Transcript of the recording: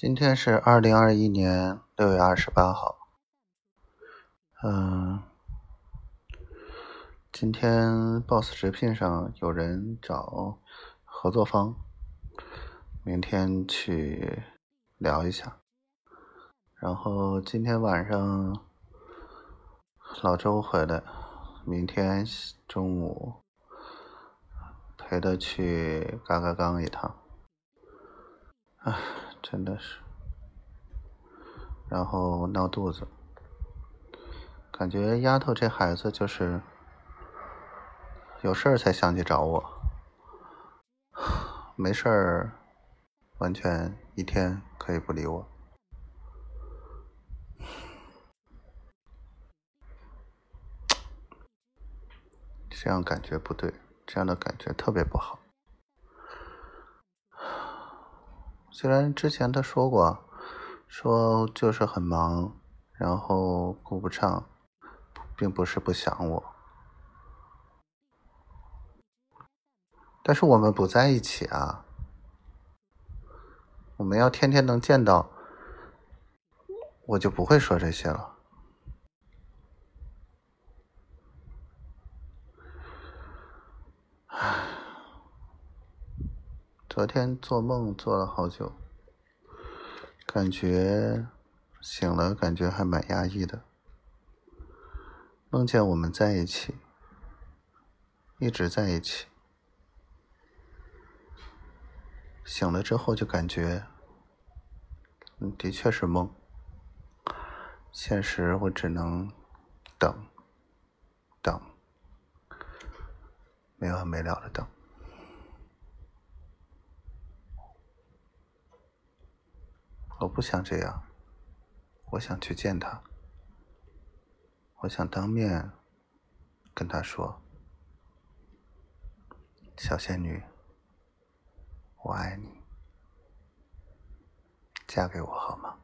今天是二零二一年六月二十八号。嗯，今天 Boss 直聘上有人找合作方，明天去聊一下。然后今天晚上老周回来，明天中午陪他去嘎嘎刚一趟。唉。真的是，然后闹肚子，感觉丫头这孩子就是有事儿才想起找我，没事儿完全一天可以不理我，这样感觉不对，这样的感觉特别不好。虽然之前他说过，说就是很忙，然后顾不上，并不是不想我，但是我们不在一起啊，我们要天天能见到，我就不会说这些了。昨天做梦做了好久，感觉醒了，感觉还蛮压抑的。梦见我们在一起，一直在一起。醒了之后就感觉，的确是梦。现实我只能等，等，没完没了的等。我不想这样，我想去见他，我想当面跟他说：“小仙女，我爱你，嫁给我好吗？”